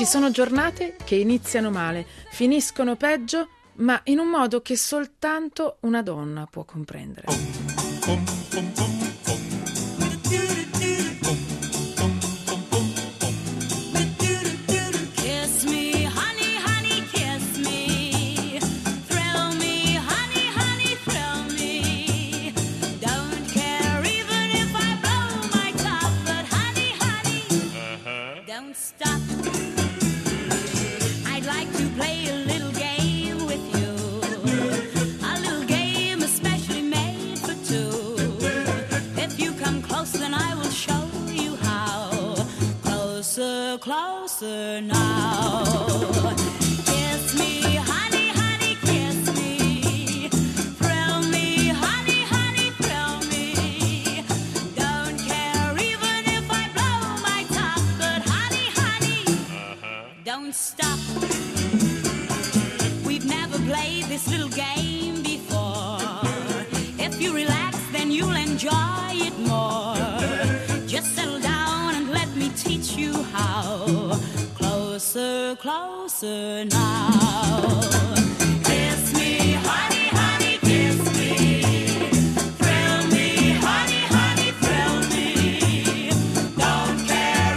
Ci sono giornate che iniziano male, finiscono peggio, ma in un modo che soltanto una donna può comprendere. Closer, closer now. Kiss me, honey, honey, kiss me. Thrill me, honey, honey, thrill me. Don't care even if I blow my top, but honey, honey, uh-huh. don't stop. Honey, thrill me. Don't care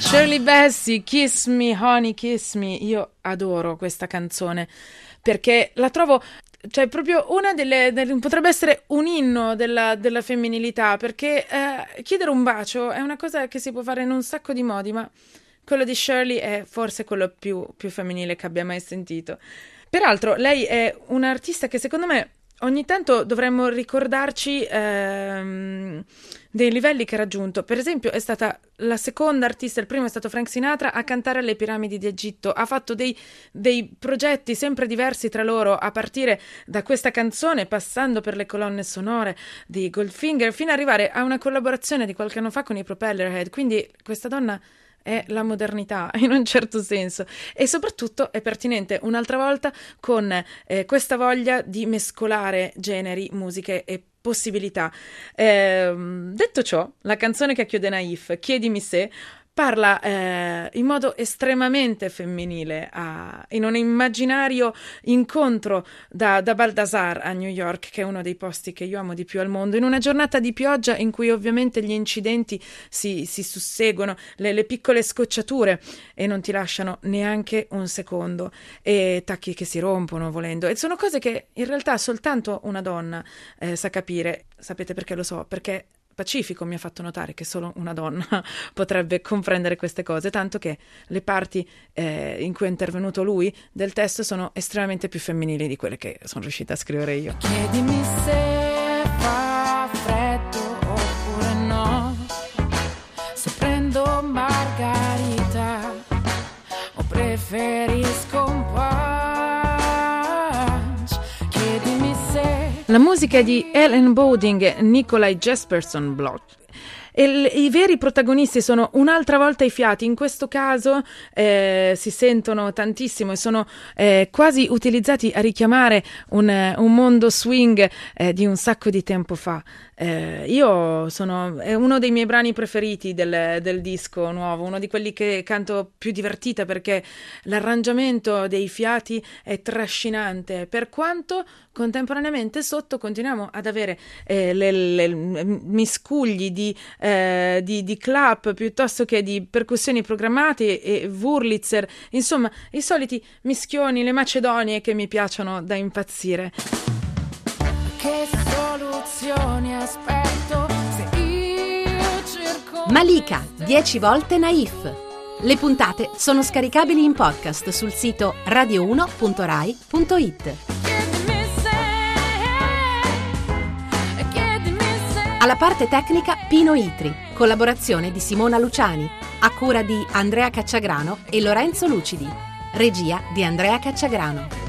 Shirley Bassey, Kiss Me, Honey, Kiss Me. Io adoro questa canzone perché la trovo, cioè, proprio una delle, delle- potrebbe essere un inno della, della femminilità perché eh, chiedere un bacio è una cosa che si può fare in un sacco di modi, ma quello di Shirley è forse quello più, più femminile che abbia mai sentito. Peraltro, lei è un'artista che secondo me ogni tanto dovremmo ricordarci ehm, dei livelli che ha raggiunto. Per esempio, è stata la seconda artista, il primo è stato Frank Sinatra, a cantare alle piramidi di Egitto. Ha fatto dei, dei progetti sempre diversi tra loro, a partire da questa canzone, passando per le colonne sonore di Goldfinger, fino ad arrivare a una collaborazione di qualche anno fa con i Propellerhead. Quindi questa donna è la modernità in un certo senso e soprattutto è pertinente un'altra volta con eh, questa voglia di mescolare generi, musiche e possibilità. Ehm, detto ciò, la canzone che chiude Naif, Chiedimi se, parla eh, in modo estremamente femminile a- in un immaginario incontro da, da Baldassar a New York, che è uno dei posti che io amo di più al mondo, in una giornata di pioggia in cui ovviamente gli incidenti si, si susseguono, le, le piccole scocciature e non ti lasciano neanche un secondo, e tacchi che si rompono volendo, e sono cose che in realtà soltanto una donna eh, sa capire. Sapete perché lo so? Perché Pacifico mi ha fatto notare che solo una donna potrebbe comprendere queste cose, tanto che le parti eh, in cui è intervenuto lui del testo sono estremamente più femminili di quelle che sono riuscita a scrivere io. Chiedimi se fa La musica di Ellen Bowding e Nikolai Jesperson Bloch. E l- I veri protagonisti sono un'altra volta i fiati, in questo caso eh, si sentono tantissimo e sono eh, quasi utilizzati a richiamare un, un mondo swing eh, di un sacco di tempo fa. Eh, io sono, è uno dei miei brani preferiti del, del disco nuovo, uno di quelli che canto più divertita perché l'arrangiamento dei fiati è trascinante, per quanto contemporaneamente sotto continuiamo ad avere eh, le- le miscugli di, eh, di, di clap piuttosto che di percussioni programmate e Wurlitzer, insomma i soliti mischioni, le macedonie che mi piacciono da impazzire. Che soluzioni aspetto se io cerco Malika, 10 volte naif. Le puntate sono scaricabili in podcast sul sito radio1.rai.it. Alla parte tecnica Pino Itri, collaborazione di Simona Luciani, a cura di Andrea Cacciagrano e Lorenzo Lucidi, regia di Andrea Cacciagrano.